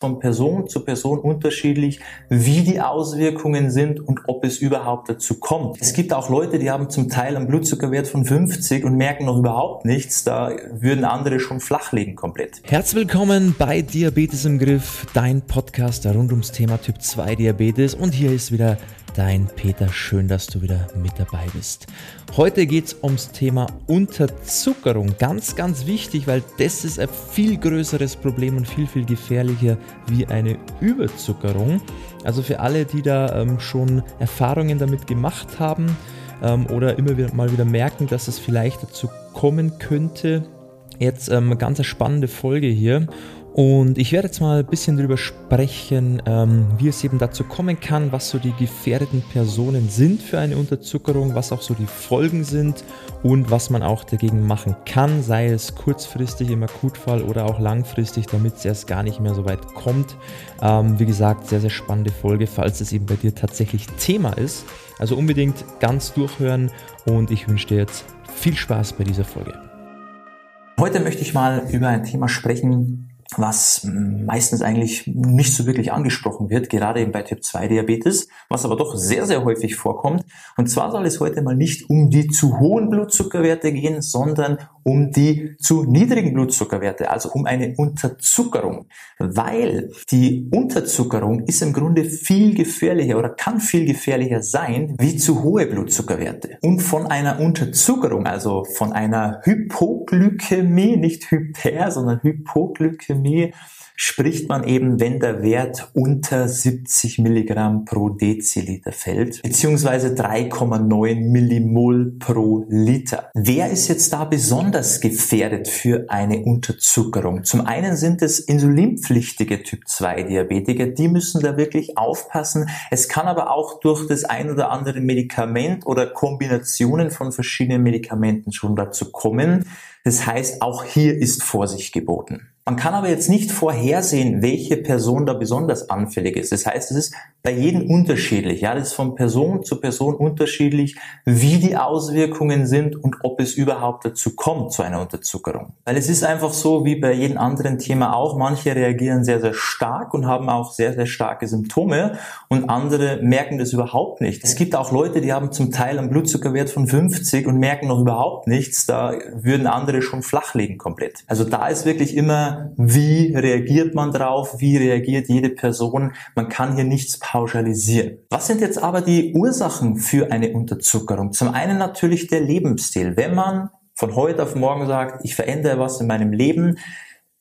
von Person zu Person unterschiedlich, wie die Auswirkungen sind und ob es überhaupt dazu kommt. Es gibt auch Leute, die haben zum Teil einen Blutzuckerwert von 50 und merken noch überhaupt nichts. Da würden andere schon flach legen komplett. Herzlich willkommen bei Diabetes im Griff, dein Podcast rund ums Thema Typ 2 Diabetes. Und hier ist wieder dein Peter. Schön, dass du wieder mit dabei bist. Heute geht es ums Thema Unterzuckerung. Ganz, ganz wichtig, weil das ist ein viel größeres Problem und viel, viel gefährlicher wie eine Überzuckerung. Also für alle, die da ähm, schon Erfahrungen damit gemacht haben ähm, oder immer wieder, mal wieder merken, dass es vielleicht dazu kommen könnte, jetzt ähm, eine ganz spannende Folge hier. Und ich werde jetzt mal ein bisschen darüber sprechen, ähm, wie es eben dazu kommen kann, was so die gefährdeten Personen sind für eine Unterzuckerung, was auch so die Folgen sind und was man auch dagegen machen kann, sei es kurzfristig im Akutfall oder auch langfristig, damit es erst gar nicht mehr so weit kommt. Ähm, wie gesagt, sehr, sehr spannende Folge, falls es eben bei dir tatsächlich Thema ist. Also unbedingt ganz durchhören und ich wünsche dir jetzt viel Spaß bei dieser Folge. Heute möchte ich mal über ein Thema sprechen, was meistens eigentlich nicht so wirklich angesprochen wird, gerade eben bei Typ 2 Diabetes, was aber doch sehr, sehr häufig vorkommt. Und zwar soll es heute mal nicht um die zu hohen Blutzuckerwerte gehen, sondern um die zu niedrigen Blutzuckerwerte, also um eine Unterzuckerung. Weil die Unterzuckerung ist im Grunde viel gefährlicher oder kann viel gefährlicher sein wie zu hohe Blutzuckerwerte. Und von einer Unterzuckerung, also von einer Hypoglykämie, nicht hyper, sondern Hypoglykämie, Chemie spricht man eben, wenn der Wert unter 70 Milligramm pro Deziliter fällt, beziehungsweise 3,9 Millimol pro Liter. Wer ist jetzt da besonders gefährdet für eine Unterzuckerung? Zum einen sind es insulinpflichtige Typ 2 Diabetiker, die müssen da wirklich aufpassen. Es kann aber auch durch das ein oder andere Medikament oder Kombinationen von verschiedenen Medikamenten schon dazu kommen. Das heißt, auch hier ist Vorsicht geboten. Man kann aber jetzt nicht vorhersehen, welche Person da besonders anfällig ist. Das heißt, es ist bei jedem unterschiedlich. Ja, das ist von Person zu Person unterschiedlich, wie die Auswirkungen sind und ob es überhaupt dazu kommt zu einer Unterzuckerung. Weil es ist einfach so, wie bei jedem anderen Thema auch, manche reagieren sehr, sehr stark und haben auch sehr, sehr starke Symptome und andere merken das überhaupt nicht. Es gibt auch Leute, die haben zum Teil einen Blutzuckerwert von 50 und merken noch überhaupt nichts. Da würden andere schon flachlegen komplett. Also da ist wirklich immer wie reagiert man drauf, wie reagiert jede Person. Man kann hier nichts pauschalisieren. Was sind jetzt aber die Ursachen für eine Unterzuckerung? Zum einen natürlich der Lebensstil. Wenn man von heute auf morgen sagt, ich verändere was in meinem Leben,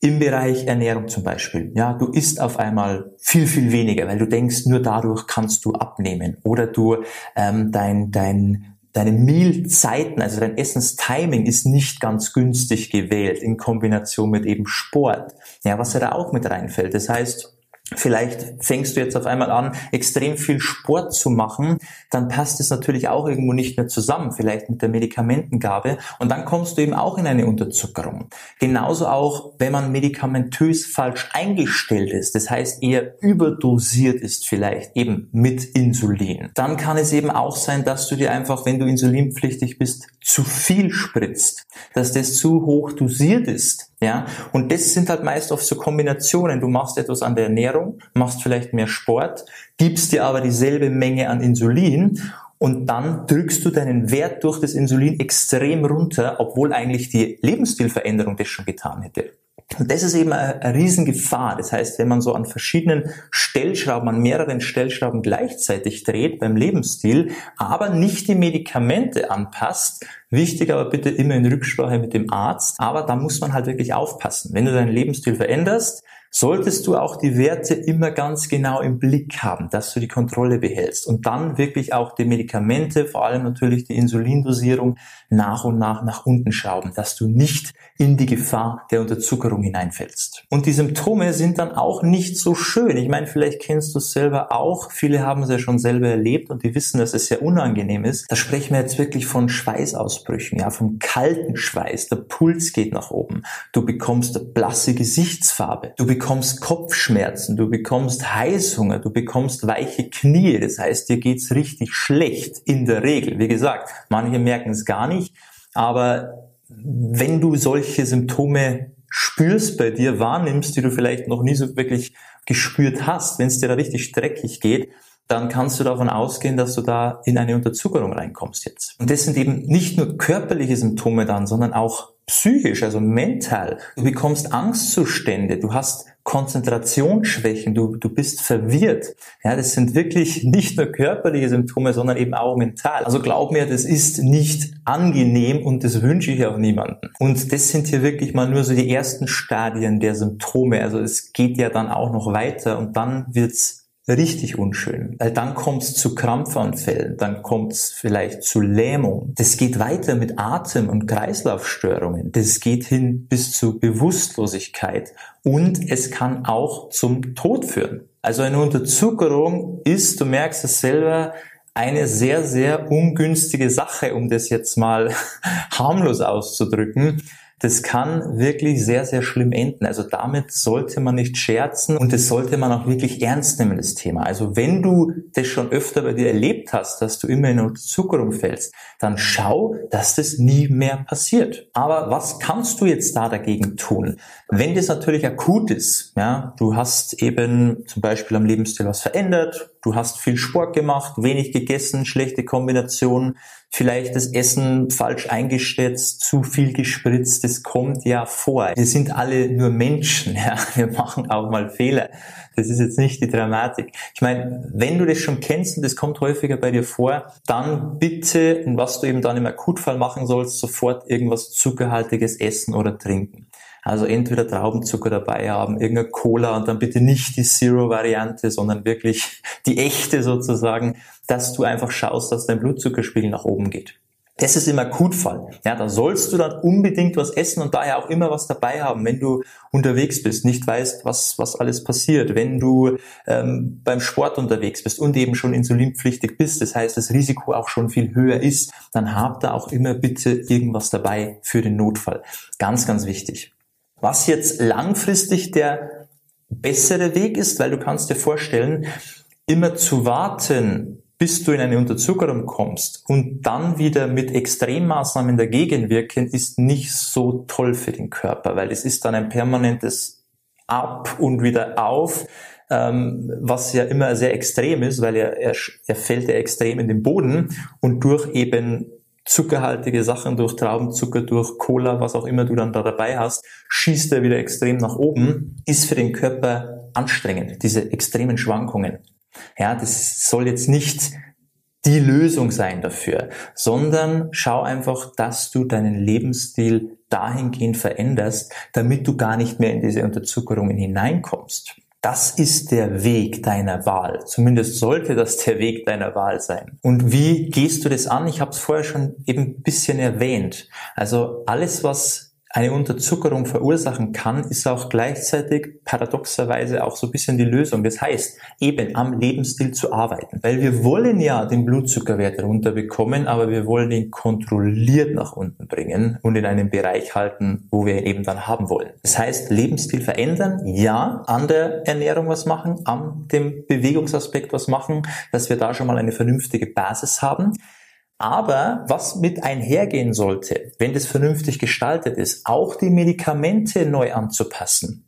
im Bereich Ernährung zum Beispiel. Ja, du isst auf einmal viel, viel weniger, weil du denkst, nur dadurch kannst du abnehmen. Oder du ähm, dein, dein deine Mealzeiten, also dein Essenstiming ist nicht ganz günstig gewählt in Kombination mit eben Sport. Ja, was ja da auch mit reinfällt. Das heißt, Vielleicht fängst du jetzt auf einmal an, extrem viel Sport zu machen, dann passt es natürlich auch irgendwo nicht mehr zusammen, vielleicht mit der Medikamentengabe und dann kommst du eben auch in eine Unterzuckerung. Genauso auch, wenn man medikamentös falsch eingestellt ist, das heißt eher überdosiert ist vielleicht eben mit Insulin. Dann kann es eben auch sein, dass du dir einfach, wenn du insulinpflichtig bist, zu viel spritzt, dass das zu hoch dosiert ist ja, und das sind halt meist oft so Kombinationen. Du machst etwas an der Ernährung, machst vielleicht mehr Sport, gibst dir aber dieselbe Menge an Insulin und dann drückst du deinen Wert durch das Insulin extrem runter, obwohl eigentlich die Lebensstilveränderung das schon getan hätte. Und das ist eben eine, eine Riesengefahr. Das heißt, wenn man so an verschiedenen Stellschrauben, an mehreren Stellschrauben gleichzeitig dreht beim Lebensstil, aber nicht die Medikamente anpasst, wichtig aber bitte immer in Rücksprache mit dem Arzt, aber da muss man halt wirklich aufpassen. Wenn du deinen Lebensstil veränderst, solltest du auch die Werte immer ganz genau im Blick haben, dass du die Kontrolle behältst und dann wirklich auch die Medikamente, vor allem natürlich die Insulindosierung, nach und nach nach unten schrauben, dass du nicht in die Gefahr der Unterzuckerung hineinfällst. Und die Symptome sind dann auch nicht so schön. Ich meine, vielleicht kennst du es selber auch. Viele haben es ja schon selber erlebt und die wissen, dass es sehr unangenehm ist. Da sprechen wir jetzt wirklich von Schweißausbrüchen, ja, vom kalten Schweiß. Der Puls geht nach oben. Du bekommst blasse Gesichtsfarbe. Du bekommst Kopfschmerzen. Du bekommst Heißhunger. Du bekommst weiche Knie. Das heißt, dir geht's richtig schlecht in der Regel. Wie gesagt, manche merken es gar nicht, aber wenn du solche Symptome spürst bei dir, wahrnimmst, die du vielleicht noch nie so wirklich gespürt hast, wenn es dir da richtig dreckig geht, dann kannst du davon ausgehen, dass du da in eine Unterzuckerung reinkommst jetzt. Und das sind eben nicht nur körperliche Symptome dann, sondern auch psychisch, also mental. Du bekommst Angstzustände, du hast Konzentrationsschwächen, du, du bist verwirrt. Ja, das sind wirklich nicht nur körperliche Symptome, sondern eben auch mental. Also glaub mir, das ist nicht angenehm und das wünsche ich auch niemandem. Und das sind hier wirklich mal nur so die ersten Stadien der Symptome. Also es geht ja dann auch noch weiter und dann wird's richtig unschön. Weil dann kommt es zu Krampfanfällen, dann kommt es vielleicht zu Lähmung. Das geht weiter mit Atem- und Kreislaufstörungen. Das geht hin bis zu Bewusstlosigkeit. Und es kann auch zum Tod führen. Also eine Unterzuckerung ist, du merkst es selber, eine sehr, sehr ungünstige Sache, um das jetzt mal harmlos auszudrücken das kann wirklich sehr, sehr schlimm enden. Also damit sollte man nicht scherzen und das sollte man auch wirklich ernst nehmen, das Thema. Also wenn du das schon öfter bei dir erlebt hast, dass du immer in Unterzuckerung fällst, dann schau, dass das nie mehr passiert. Aber was kannst du jetzt da dagegen tun? Wenn das natürlich akut ist, ja, du hast eben zum Beispiel am Lebensstil was verändert, du hast viel Sport gemacht, wenig gegessen, schlechte Kombinationen, vielleicht das Essen falsch eingeschätzt, zu viel gespritzt, das kommt ja vor. Wir sind alle nur Menschen, ja. wir machen auch mal Fehler. Das ist jetzt nicht die Dramatik. Ich meine, wenn du das schon kennst und das kommt häufiger bei dir vor, dann bitte, und was du eben dann im Akutfall machen sollst, sofort irgendwas zuckerhaltiges essen oder trinken. Also entweder Traubenzucker dabei haben, irgendeine Cola und dann bitte nicht die Zero-Variante, sondern wirklich die echte sozusagen, dass du einfach schaust, dass dein Blutzuckerspiegel nach oben geht. Das ist im Akutfall. Ja, da sollst du dann unbedingt was essen und daher auch immer was dabei haben, wenn du unterwegs bist, nicht weißt, was, was alles passiert, wenn du ähm, beim Sport unterwegs bist und eben schon insulinpflichtig bist, das heißt, das Risiko auch schon viel höher ist, dann hab da auch immer bitte irgendwas dabei für den Notfall. Ganz, ganz wichtig. Was jetzt langfristig der bessere Weg ist, weil du kannst dir vorstellen, immer zu warten, bis du in eine Unterzuckerung kommst und dann wieder mit Extremmaßnahmen dagegen wirken, ist nicht so toll für den Körper, weil es ist dann ein permanentes Ab und wieder auf, ähm, was ja immer sehr extrem ist, weil er, er, er fällt ja extrem in den Boden und durch eben zuckerhaltige Sachen, durch Traubenzucker, durch Cola, was auch immer du dann da dabei hast, schießt er wieder extrem nach oben, ist für den Körper anstrengend, diese extremen Schwankungen. Ja, das soll jetzt nicht die Lösung sein dafür, sondern schau einfach, dass du deinen Lebensstil dahingehend veränderst, damit du gar nicht mehr in diese Unterzuckerungen hineinkommst. Das ist der Weg deiner Wahl. Zumindest sollte das der Weg deiner Wahl sein. Und wie gehst du das an? Ich habe es vorher schon eben ein bisschen erwähnt. Also alles, was eine Unterzuckerung verursachen kann, ist auch gleichzeitig paradoxerweise auch so ein bisschen die Lösung. Das heißt, eben am Lebensstil zu arbeiten. Weil wir wollen ja den Blutzuckerwert runterbekommen, aber wir wollen ihn kontrolliert nach unten bringen und in einem Bereich halten, wo wir ihn eben dann haben wollen. Das heißt, Lebensstil verändern, ja, an der Ernährung was machen, an dem Bewegungsaspekt was machen, dass wir da schon mal eine vernünftige Basis haben. Aber was mit einhergehen sollte, wenn das vernünftig gestaltet ist, auch die Medikamente neu anzupassen.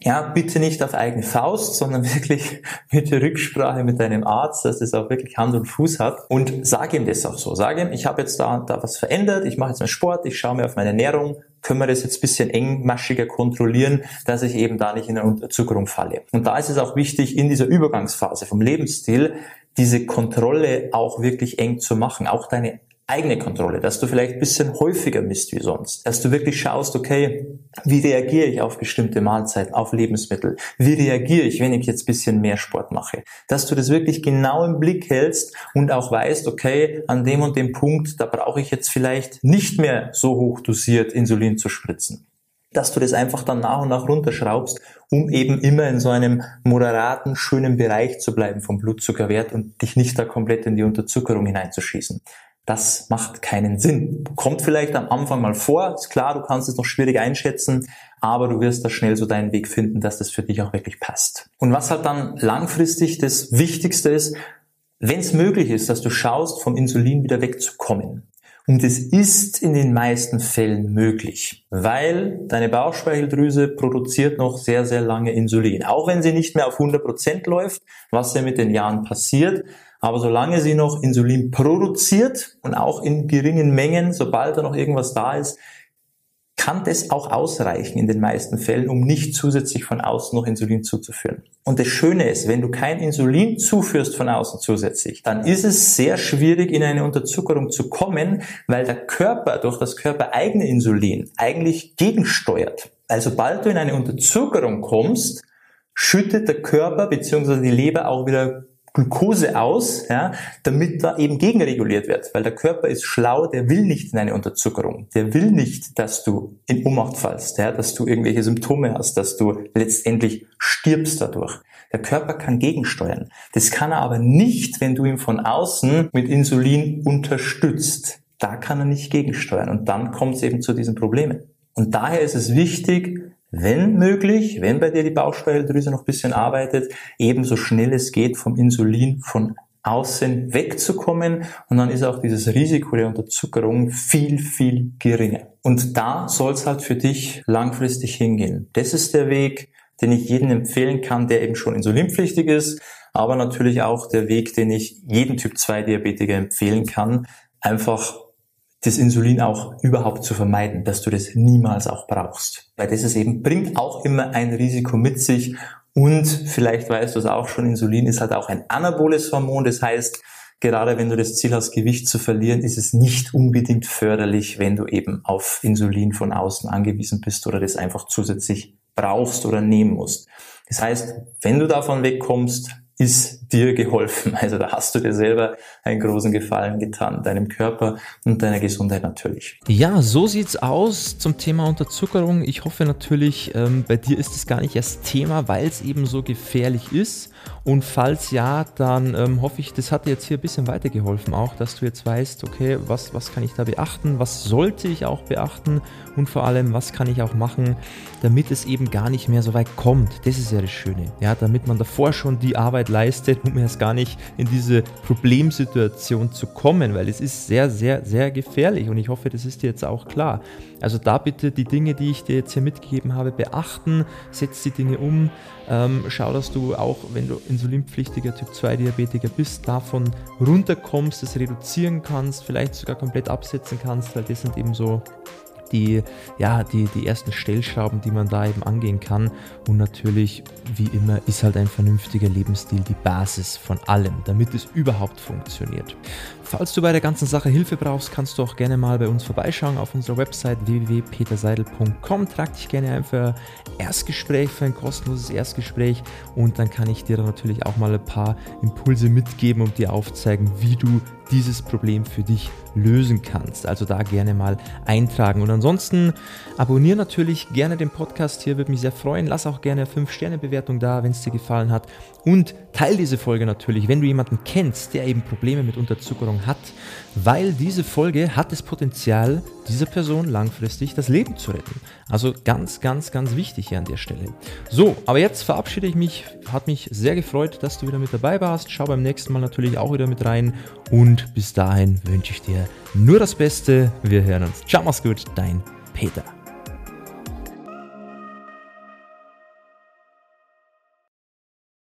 Ja, bitte nicht auf eigene Faust, sondern wirklich mit der Rücksprache mit deinem Arzt, dass das auch wirklich Hand und Fuß hat. Und sag ihm das auch so. Sag ihm, ich habe jetzt da, da was verändert, ich mache jetzt meinen Sport, ich schaue mir auf meine Ernährung, können wir das jetzt bisschen engmaschiger kontrollieren, dass ich eben da nicht in eine Unterzuckerung falle. Und da ist es auch wichtig, in dieser Übergangsphase vom Lebensstil diese Kontrolle auch wirklich eng zu machen, auch deine eigene Kontrolle, dass du vielleicht ein bisschen häufiger misst wie sonst, dass du wirklich schaust, okay, wie reagiere ich auf bestimmte Mahlzeiten, auf Lebensmittel, wie reagiere ich, wenn ich jetzt ein bisschen mehr Sport mache, dass du das wirklich genau im Blick hältst und auch weißt, okay, an dem und dem Punkt, da brauche ich jetzt vielleicht nicht mehr so hoch dosiert Insulin zu spritzen dass du das einfach dann nach und nach runterschraubst, um eben immer in so einem moderaten, schönen Bereich zu bleiben vom Blutzuckerwert und dich nicht da komplett in die Unterzuckerung hineinzuschießen. Das macht keinen Sinn. Kommt vielleicht am Anfang mal vor, ist klar, du kannst es noch schwierig einschätzen, aber du wirst da schnell so deinen Weg finden, dass das für dich auch wirklich passt. Und was halt dann langfristig das Wichtigste ist, wenn es möglich ist, dass du schaust, vom Insulin wieder wegzukommen. Und es ist in den meisten Fällen möglich, weil deine Bauchspeicheldrüse produziert noch sehr, sehr lange Insulin. Auch wenn sie nicht mehr auf 100 Prozent läuft, was ja mit den Jahren passiert. Aber solange sie noch Insulin produziert und auch in geringen Mengen, sobald da noch irgendwas da ist, kann das auch ausreichen in den meisten Fällen, um nicht zusätzlich von außen noch Insulin zuzuführen. Und das Schöne ist, wenn du kein Insulin zuführst von außen zusätzlich, dann ist es sehr schwierig, in eine Unterzuckerung zu kommen, weil der Körper durch das körpereigene Insulin eigentlich gegensteuert. Also sobald du in eine Unterzuckerung kommst, schüttet der Körper bzw. die Leber auch wieder Glucose aus, ja, damit da eben gegenreguliert wird. Weil der Körper ist schlau, der will nicht in eine Unterzuckerung. Der will nicht, dass du in Ohnmacht fallst, ja, dass du irgendwelche Symptome hast, dass du letztendlich stirbst dadurch. Der Körper kann gegensteuern. Das kann er aber nicht, wenn du ihn von außen mit Insulin unterstützt. Da kann er nicht gegensteuern. Und dann kommt es eben zu diesen Problemen. Und daher ist es wichtig, wenn möglich, wenn bei dir die Bauchspeicheldrüse noch ein bisschen arbeitet, ebenso schnell es geht vom Insulin von außen wegzukommen und dann ist auch dieses Risiko der Unterzuckerung viel, viel geringer. Und da soll es halt für dich langfristig hingehen. Das ist der Weg, den ich jedem empfehlen kann, der eben schon insulinpflichtig ist, aber natürlich auch der Weg, den ich jedem Typ 2 Diabetiker empfehlen kann, einfach das Insulin auch überhaupt zu vermeiden, dass du das niemals auch brauchst. Weil das ist eben, bringt auch immer ein Risiko mit sich und vielleicht weißt du es auch schon, Insulin ist halt auch ein anaboles Hormon, das heißt, gerade wenn du das Ziel hast, Gewicht zu verlieren, ist es nicht unbedingt förderlich, wenn du eben auf Insulin von außen angewiesen bist oder das einfach zusätzlich brauchst oder nehmen musst. Das heißt, wenn du davon wegkommst, ist dir geholfen. Also da hast du dir selber einen großen Gefallen getan, deinem Körper und deiner Gesundheit natürlich. Ja, so sieht's aus zum Thema Unterzuckerung. Ich hoffe natürlich, ähm, bei dir ist es gar nicht erst Thema, weil es eben so gefährlich ist. Und falls ja, dann ähm, hoffe ich, das hat dir jetzt hier ein bisschen weitergeholfen, auch, dass du jetzt weißt, okay, was, was kann ich da beachten, was sollte ich auch beachten und vor allem, was kann ich auch machen, damit es eben gar nicht mehr so weit kommt. Das ist ja das Schöne, ja, damit man davor schon die Arbeit leistet, um erst gar nicht in diese Problemsituation zu kommen, weil es ist sehr, sehr, sehr gefährlich und ich hoffe, das ist dir jetzt auch klar. Also da bitte die Dinge, die ich dir jetzt hier mitgegeben habe, beachten, setz die Dinge um, ähm, schau, dass du auch, wenn du insulinpflichtiger Typ 2 Diabetiker bist, davon runterkommst, das reduzieren kannst, vielleicht sogar komplett absetzen kannst, weil das sind eben so die, ja, die, die ersten Stellschrauben, die man da eben angehen kann. Und natürlich, wie immer, ist halt ein vernünftiger Lebensstil die Basis von allem, damit es überhaupt funktioniert. Falls du bei der ganzen Sache Hilfe brauchst, kannst du auch gerne mal bei uns vorbeischauen auf unserer Website www.peterseidel.com. Trag dich gerne ein für ein Erstgespräch, für ein kostenloses Erstgespräch und dann kann ich dir natürlich auch mal ein paar Impulse mitgeben und dir aufzeigen, wie du dieses Problem für dich lösen kannst. Also da gerne mal eintragen. Und ansonsten abonniere natürlich gerne den Podcast hier, würde mich sehr freuen. Lass auch gerne 5-Sterne-Bewertung da, wenn es dir gefallen hat. Und teile diese Folge natürlich, wenn du jemanden kennst, der eben Probleme mit Unterzuckerung hat, weil diese Folge hat das Potenzial, dieser Person langfristig das Leben zu retten. Also ganz, ganz, ganz wichtig hier an der Stelle. So, aber jetzt verabschiede ich mich. Hat mich sehr gefreut, dass du wieder mit dabei warst. Schau beim nächsten Mal natürlich auch wieder mit rein. Und bis dahin wünsche ich dir nur das Beste. Wir hören uns. Ciao, mach's gut, dein Peter.